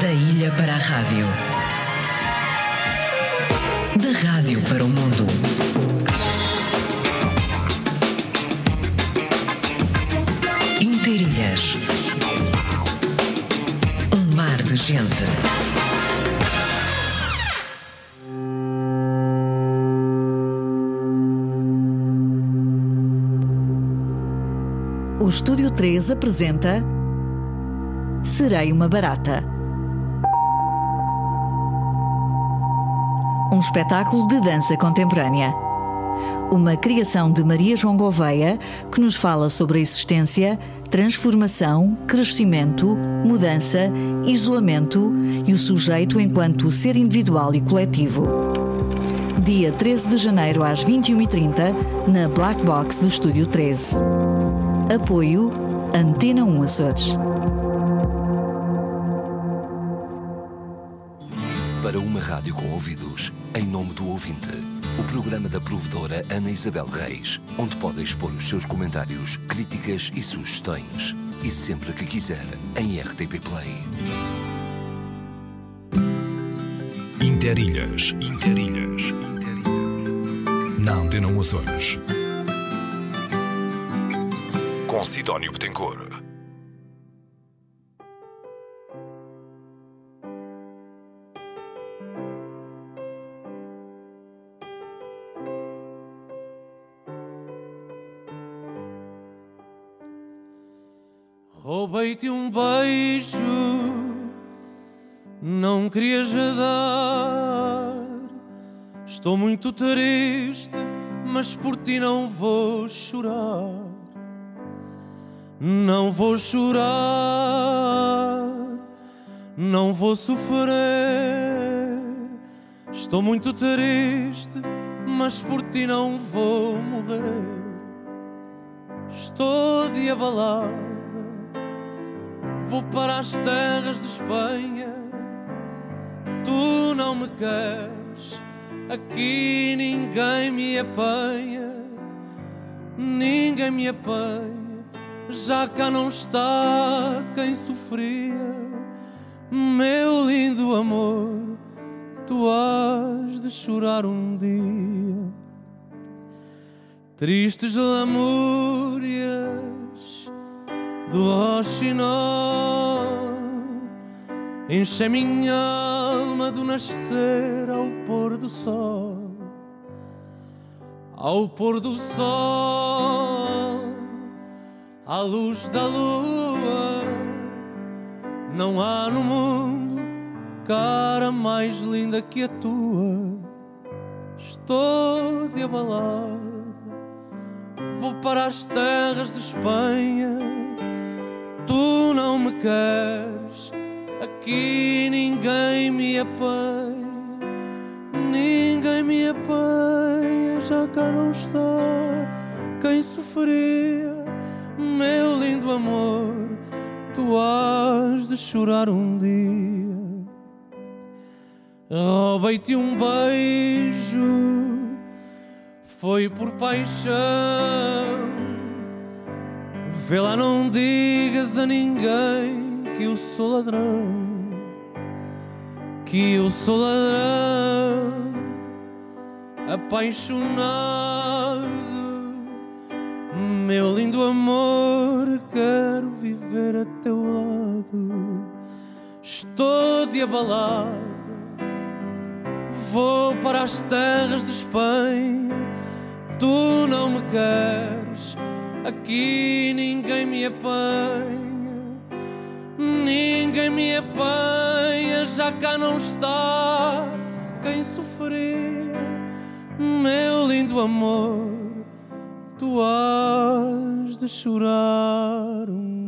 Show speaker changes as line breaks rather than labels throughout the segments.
Da ilha para a rádio. Da rádio para o mundo. Interilhas. Um mar de gente.
O Estúdio 3 apresenta Serei uma Barata. Um espetáculo de dança contemporânea. Uma criação de Maria João Gouveia que nos fala sobre a existência, transformação, crescimento, mudança, isolamento e o sujeito enquanto ser individual e coletivo. Dia 13 de janeiro às 21h30 na Black Box do Estúdio 13. Apoio Antena 1 Açores.
Para uma rádio com ouvidos, em nome do ouvinte, o programa da provedora Ana Isabel Reis, onde pode expor os seus comentários, críticas e sugestões. E sempre que quiser, em RTP Play.
Interilhas. Interilhas. Na Antena 1 Açores. Com Sidónio Betancourt.
Roubei-te um beijo, não querias dar. Estou muito triste, mas por ti não vou chorar. Não vou chorar, não vou sofrer. Estou muito triste, mas por ti não vou morrer. Estou de abalado Vou para as terras de Espanha. Tu não me queres, aqui ninguém me apanha, ninguém me apanha. Já cá não está quem sofria, meu lindo amor. Tu has de chorar um dia, tristes lamúrias do roxinol Enche minha alma do nascer ao pôr do sol. Ao pôr do sol À luz da lua. Não há no mundo cara mais linda que a tua. Estou de abalada Vou para as terras de Espanha tu não me queres, aqui ninguém me apanha, ninguém me apanha, já cá não está quem sofria, meu lindo amor, tu has de chorar um dia. Roubei-te um beijo, foi por paixão Vê lá, não digas a ninguém que eu sou ladrão, que eu sou ladrão, apaixonado. Meu lindo amor, quero viver a teu lado. Estou de abalado, vou para as terras de Espanha. Tu não me queres Aqui ninguém me apanha, ninguém me apanha, já cá não está quem sofria. Meu lindo amor, tu has de chorar um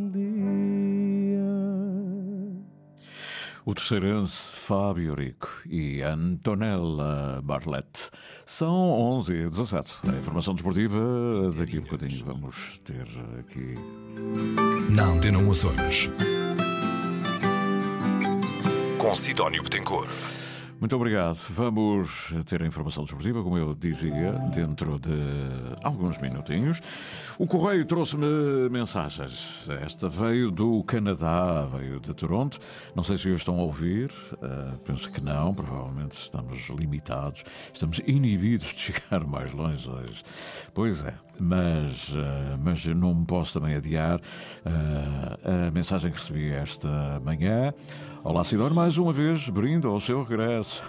O terceirense Fábio Rico e Antonella Bartlett são 11 e 17. A informação desportiva, daqui a bocadinho vamos ter aqui.
Antena 1 Açores. Com Sidónio Betancourt.
Muito obrigado. Vamos ter a informação desportiva, como eu dizia, dentro de alguns minutinhos. O correio trouxe-me mensagens. Esta veio do Canadá, veio de Toronto. Não sei se o estão a ouvir. Uh, penso que não. Provavelmente estamos limitados, estamos inibidos de chegar mais longe hoje. Pois é, mas, uh, mas não me posso também adiar uh, a mensagem que recebi esta manhã. Olá, Sidónio, mais uma vez brindo ao seu regresso.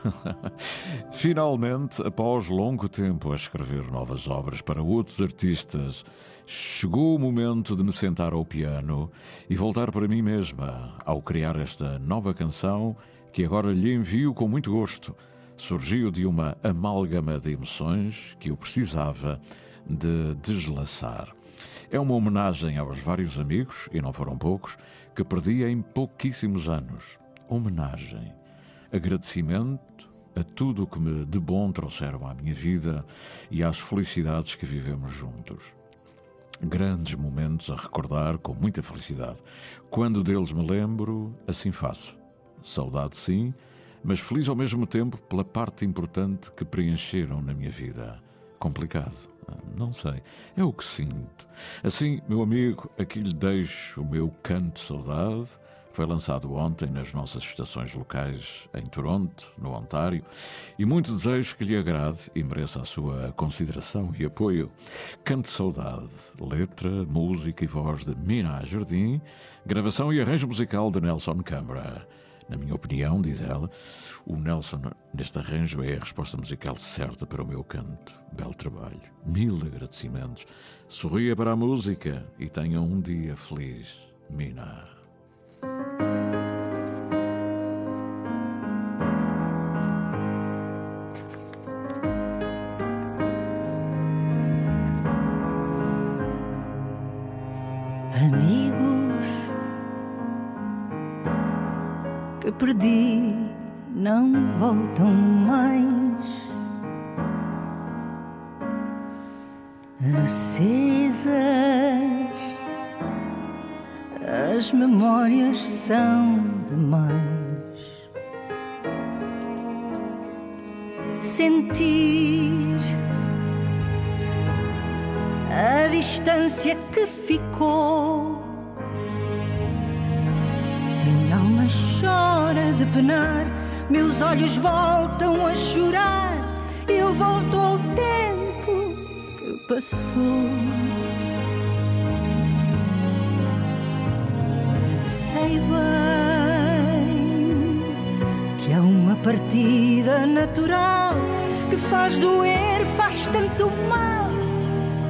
Finalmente, após longo tempo a escrever novas obras para outros artistas, chegou o momento de me sentar ao piano e voltar para mim mesma ao criar esta nova canção que agora lhe envio com muito gosto. Surgiu de uma amálgama de emoções que eu precisava de deslaçar. É uma homenagem aos vários amigos, e não foram poucos, que perdi em pouquíssimos anos homenagem, agradecimento a tudo o que me de bom trouxeram à minha vida e às felicidades que vivemos juntos. Grandes momentos a recordar com muita felicidade. Quando deles me lembro, assim faço. Saudade, sim, mas feliz ao mesmo tempo pela parte importante que preencheram na minha vida. Complicado, não sei, é o que sinto. Assim, meu amigo, aqui lhe deixo o meu canto de saudade foi lançado ontem nas nossas estações locais em Toronto, no Ontário, e muito desejo que lhe agrade e mereça a sua consideração e apoio. Cante Saudade, letra, música e voz de Mina Jardim, gravação e arranjo musical de Nelson Câmara. Na minha opinião, diz ela, o Nelson neste arranjo é a resposta musical certa para o meu canto. Belo trabalho, mil agradecimentos. Sorria para a música e tenha um dia feliz. Mina.
Amigos que perdi não voltam Sentir a distância que ficou. Minha alma chora de penar, meus olhos voltam a chorar. Eu volto ao tempo que passou. sei bem que é uma partida natural faz doer, faz tanto mal.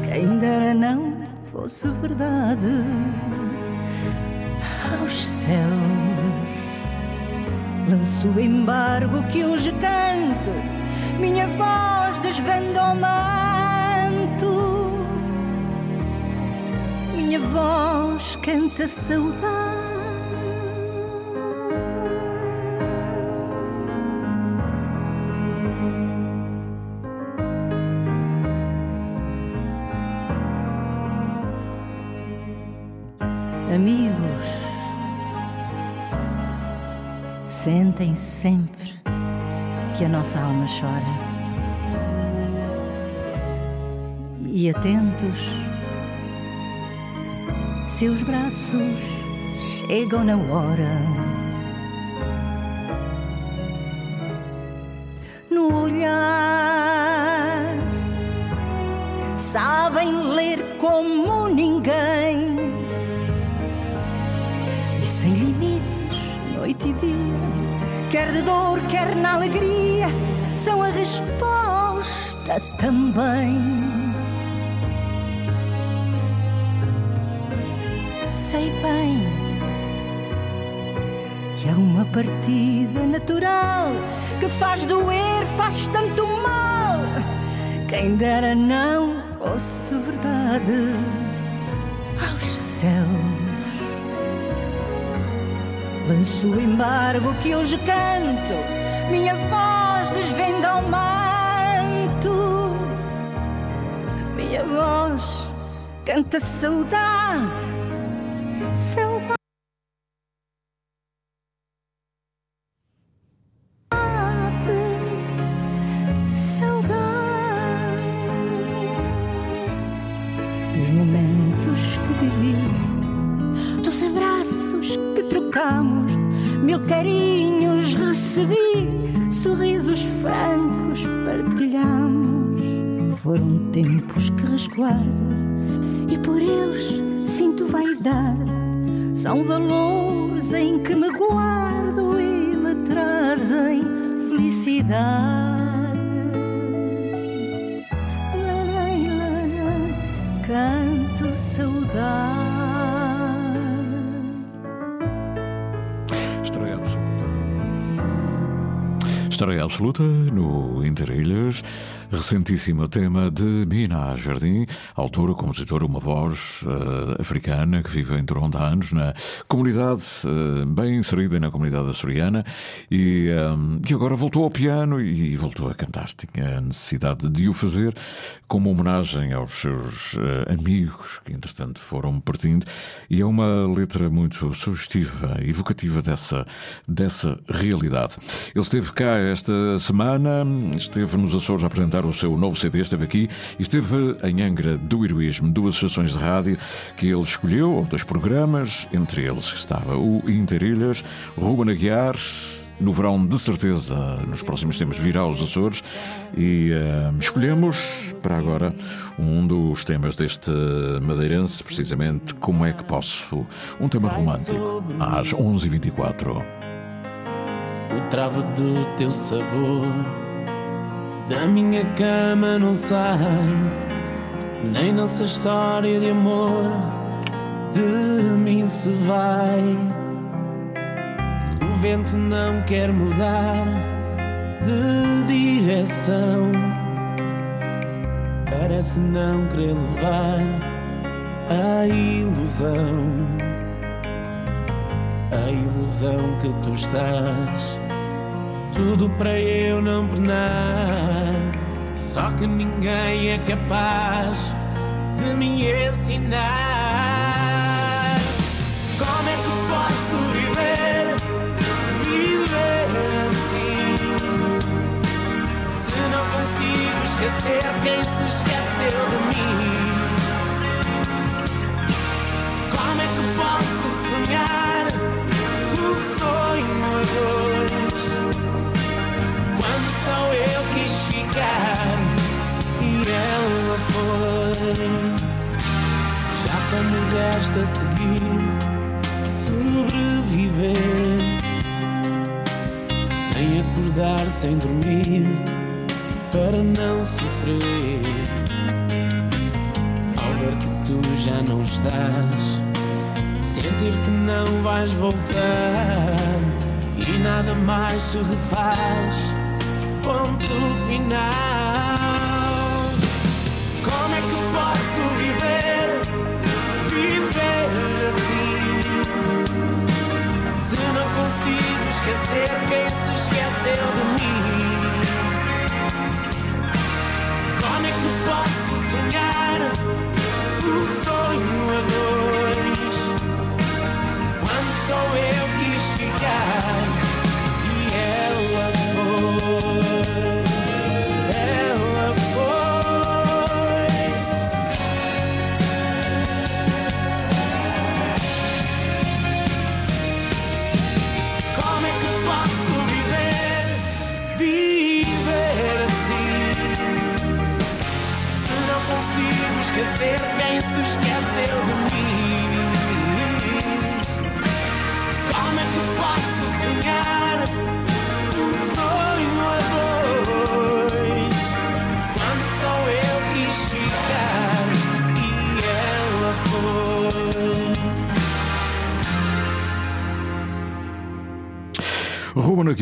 Quem dera não fosse verdade. Aos céus lanço o embargo que hoje canto, minha voz desvenda o manto. Minha voz canta saudade. Sentem sempre que a nossa alma chora. E atentos, seus braços chegam na hora. Na alegria, são a resposta também. Sei bem que há uma partida natural que faz doer, faz tanto mal. Quem dera não fosse verdade aos céus Lanço o embargo que hoje canto, minha voz desvenda o manto, minha voz canta saudade, saudade. saudade Dos momentos que vivi, dos abraços que trocamos, mil carinhos recebi. Foram tempos que resguardo e por eles sinto vaidade. São valores em que me guardo e me trazem felicidade. canto saudade.
Estreia absoluta. Estreia absoluta no Interilhas. Recentíssimo tema de Mina Jardim, autora, compositora, uma voz uh, africana que vive em Toronto há anos, na comunidade, uh, bem inserida na comunidade açoriana, e um, que agora voltou ao piano e voltou a cantar. Tinha a necessidade de o fazer como homenagem aos seus uh, amigos que, entretanto, foram partindo, e é uma letra muito sugestiva, evocativa dessa, dessa realidade. Ele esteve cá esta semana, esteve nos Açores a apresentar o seu novo CD, esteve aqui e esteve em Angra do Heroísmo, duas estações de rádio que ele escolheu, ou dois programas, entre eles estava o Interilhas, Ruben Aguiar, no verão, de certeza, nos próximos tempos virá aos Açores e uh, escolhemos para agora um dos temas deste madeirense, precisamente Como é que posso? Um tema romântico, às 11h24.
O travo do teu sabor da minha cama não sai, nem nossa história de amor de mim se vai. O vento não quer mudar de direção, parece não querer levar a ilusão. A ilusão que tu estás tudo para eu não penar. Só que ninguém é capaz de me ensinar. Como é que posso viver, viver assim? Se não consigo esquecer quem se esqueceu de mim. Me resta seguir, sobreviver, sem acordar, sem dormir, para não sofrer. Ao ver que tu já não estás, sentir que não vais voltar e nada mais se refaz ponto final. Como é que posso viver, viver assim? Se não consigo esquecer quem se esqueceu de mim. Como é que posso sonhar o sonho a dois? Quando sou eu quis ficar e ela foi.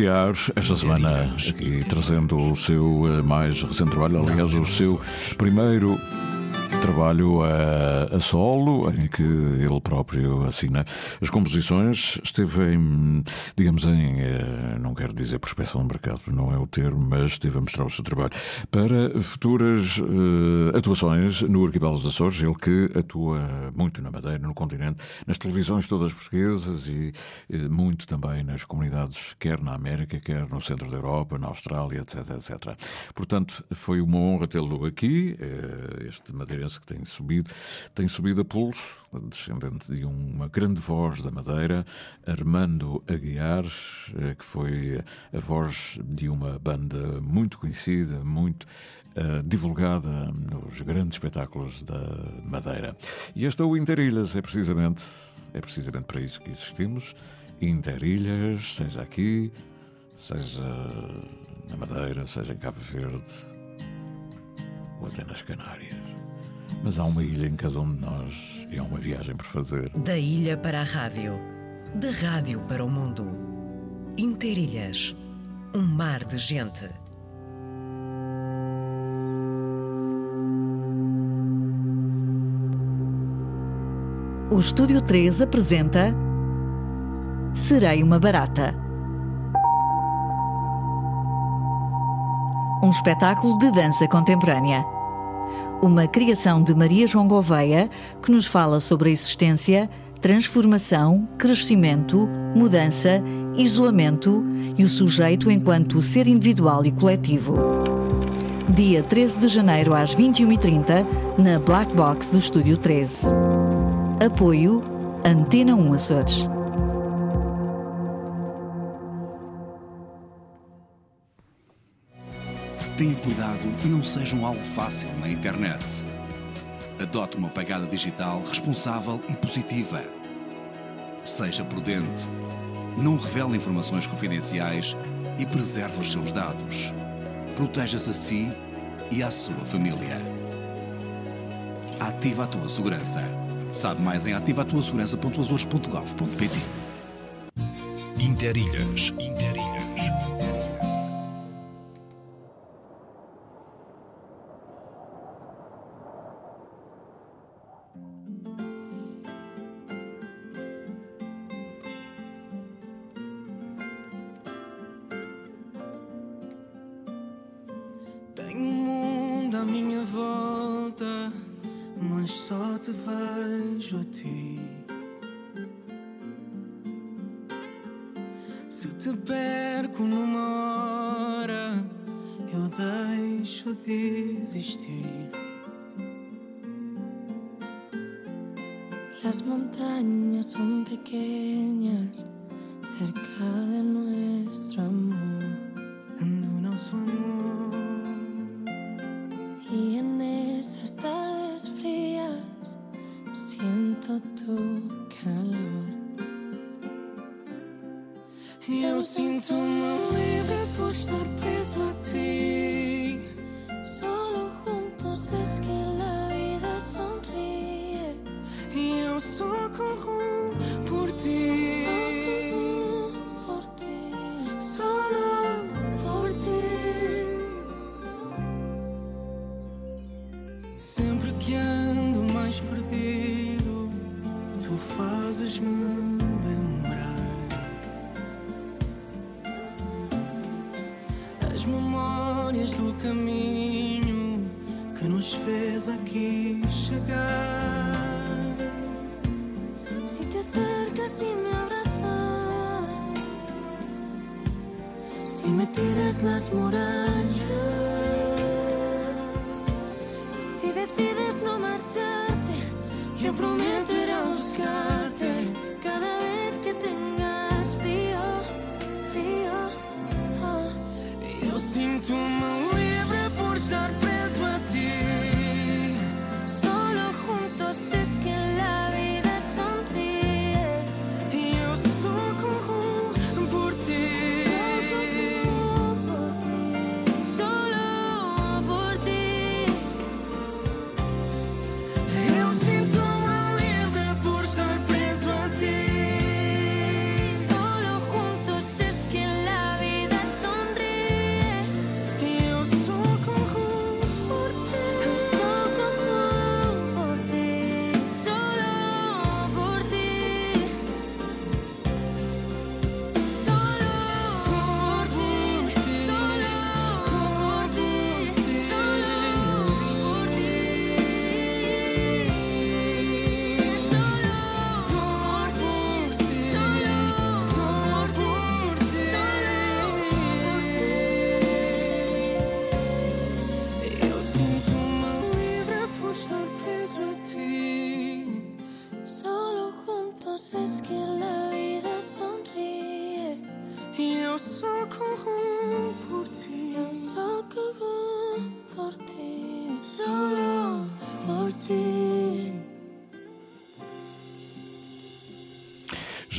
Aguiar, esta semana aqui trazendo o seu eh, mais recente trabalho, aliás, o seu primeiro trabalho a, a, solo, em que ele próprio assina as composições. Esteve em, digamos, em, eh, não quero dizer prospecção do mercado, não é o termo, mas esteve a mostrar o seu trabalho para futuras uh, atuações no Arquipélago dos Açores. Ele que atua muito na Madeira, no continente, nas televisões todas portuguesas e uh, muito também nas comunidades, quer na América, quer no centro da Europa, na Austrália, etc, etc. Portanto, foi uma honra tê-lo aqui, uh, este madeirense que tem subido, tem subido a pulso, descendente de uma grande voz da Madeira, Armando Aguiar, eh, que foi a voz de uma banda muito conhecida, muito Uh, divulgada nos grandes espetáculos da Madeira. E este é o Interilhas, é precisamente, é precisamente para isso que existimos. Interilhas, seja aqui, seja na Madeira, seja em Cabo Verde ou até nas Canárias. Mas há uma ilha em cada um de nós e há uma viagem por fazer.
Da ilha para a rádio, da rádio para o mundo. Interilhas, um mar de gente.
O Estúdio 3 apresenta Serei uma Barata. Um espetáculo de dança contemporânea. Uma criação de Maria João Gouveia que nos fala sobre a existência, transformação, crescimento, mudança, isolamento e o sujeito enquanto ser individual e coletivo. Dia 13 de janeiro às 21h30 na Black Box do Estúdio 13. Apoio Antena 1 Açores.
Tenha cuidado e não seja um algo fácil na internet. Adote uma pegada digital responsável e positiva. Seja prudente. Não revele informações confidenciais e preserve os seus dados. Proteja-se a si e à sua família. Ativa a tua segurança. Sabe mais em ativatuasegurança.azores.gov.pt
Interilhas.
Tenho à minha volta, mas só te vejo a ti. Se te perco numa hora, eu deixo de existir.
Las montañas son pequeñas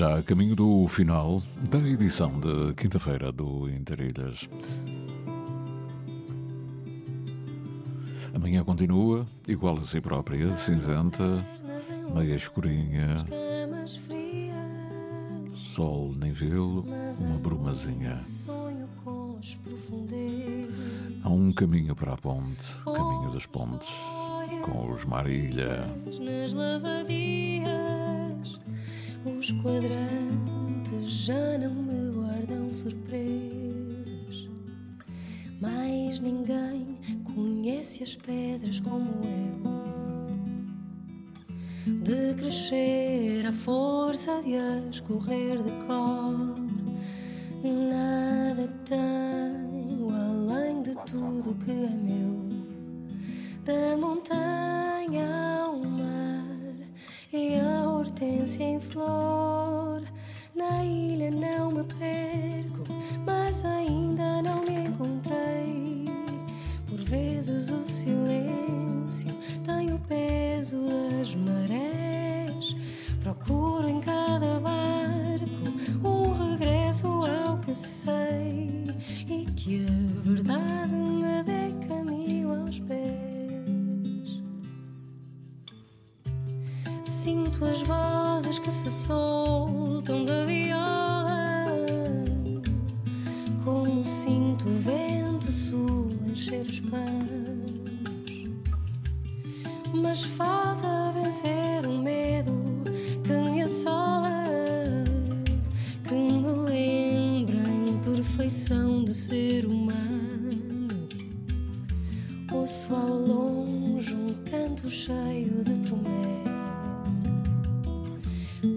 Já a caminho do final da edição de quinta-feira do Interilhas. Amanhã continua, igual a si própria, cinzenta, meia escurinha, sol nem vê-lo, uma brumazinha. Há um caminho para a ponte, caminho das pontes, com os Marília.
nas lavadias. Os quadrantes já não me guardam surpresas. Mais ninguém conhece as pedras como eu. De crescer à força de as correr de cor. Nada tenho além de tudo que é meu da montanha hortência em canto cheio de promessa.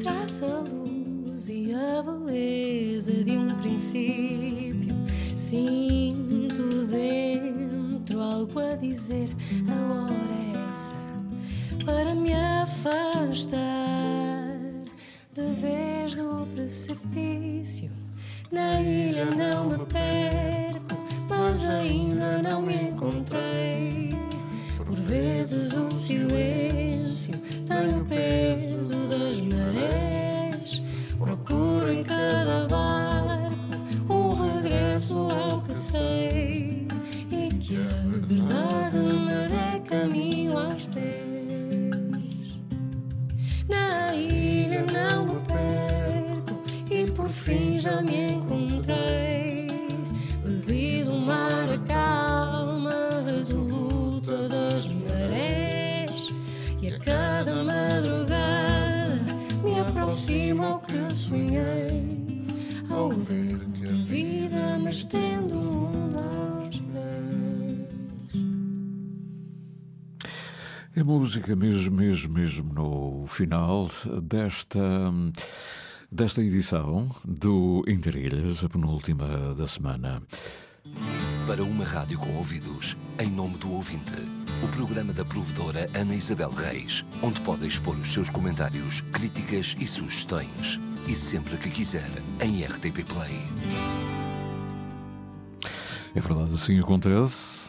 Traz a luz e a beleza de um princípio. Sinto dentro algo a dizer. A hora é essa para me afastar de vez do precipício. Na ilha não me perco, mas ainda não me encontrei. Vezes o silêncio tem o peso das marés. Procuro em cada barco um regresso ao que sei e que a verdade me dê caminho aos pés. Na ilha não me perco e por fim já me encontrei. Aproximo ao que sonhei. Ao ver que a vida me estende o mundo aos pés.
É música mesmo, mesmo, mesmo no final desta, desta edição do Interilhas, a penúltima da semana.
Para uma rádio com ouvidos, em nome do ouvinte, o programa da provedora Ana Isabel Reis, onde pode expor os seus comentários, críticas e sugestões. E sempre que quiser, em RTP Play.
É verdade, assim acontece.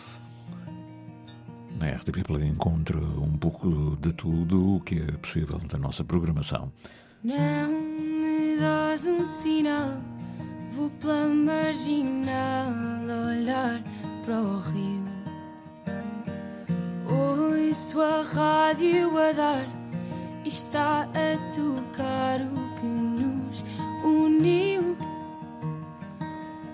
Na RTP Play encontra um pouco de tudo o que é possível da nossa programação.
Não me dás um sinal, vou pela marginal olhar para o rio. Ouço a rádio a dar, está a tocar o que nos uniu.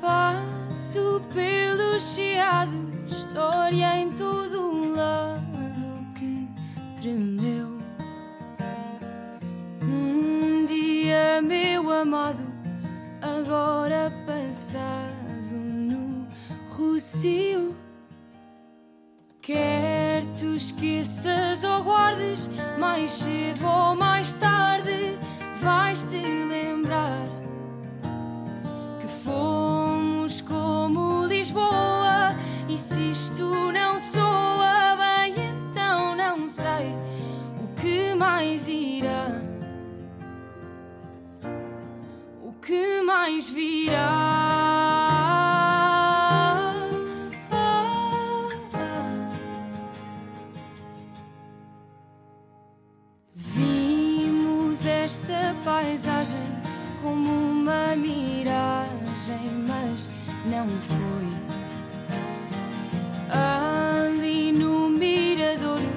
Passo pelos chiados, história em todo um lado que tremeu. Um dia, meu amado, agora passado no Rocio. Quer tu esqueças ou guardes, mais cedo ou mais tarde, vais-te lembrar que fomos como Lisboa. E se isto não soa bem, então não sei o que mais irá.
mais virá? Não foi. Ali no miradouro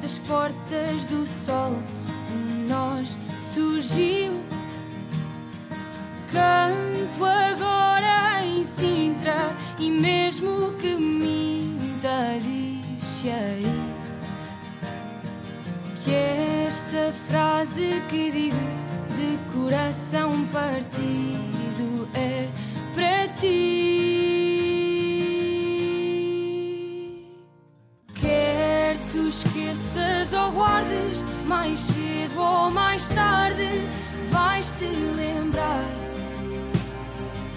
das portas do sol, um nós surgiu. Canto agora em Sintra e mesmo que minta, diz que esta frase que digo de coração partido esqueças ou guardes, mais cedo ou mais tarde vais te lembrar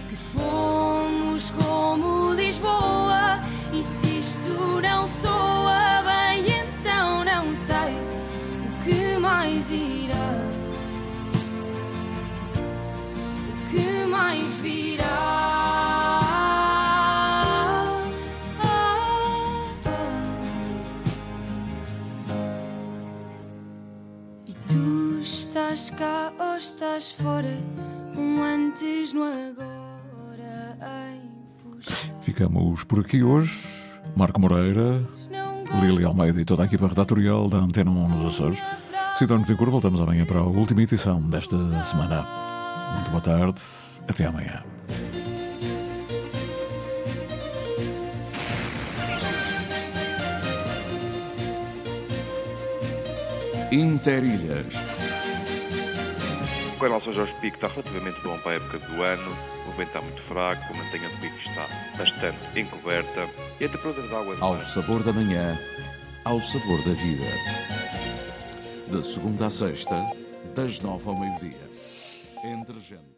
que fomos como Lisboa. Estás cá ou estás fora, um antes no agora em.
Ficamos por aqui hoje. Marco Moreira, Lili Almeida e toda a equipa redatorial da Antena 1 nos Açores. Cidadão de Vigor, voltamos amanhã para a última edição desta semana. Muito boa tarde, até amanhã.
Interilhas.
O canal São Jorge Pico está relativamente bom para a época do ano, o vento está muito fraco, a mantenha do pico está bastante encoberta e a temperatura da água...
Ao sabor da manhã, ao sabor da vida. De segunda a sexta, das nove ao meio-dia. Entre gente.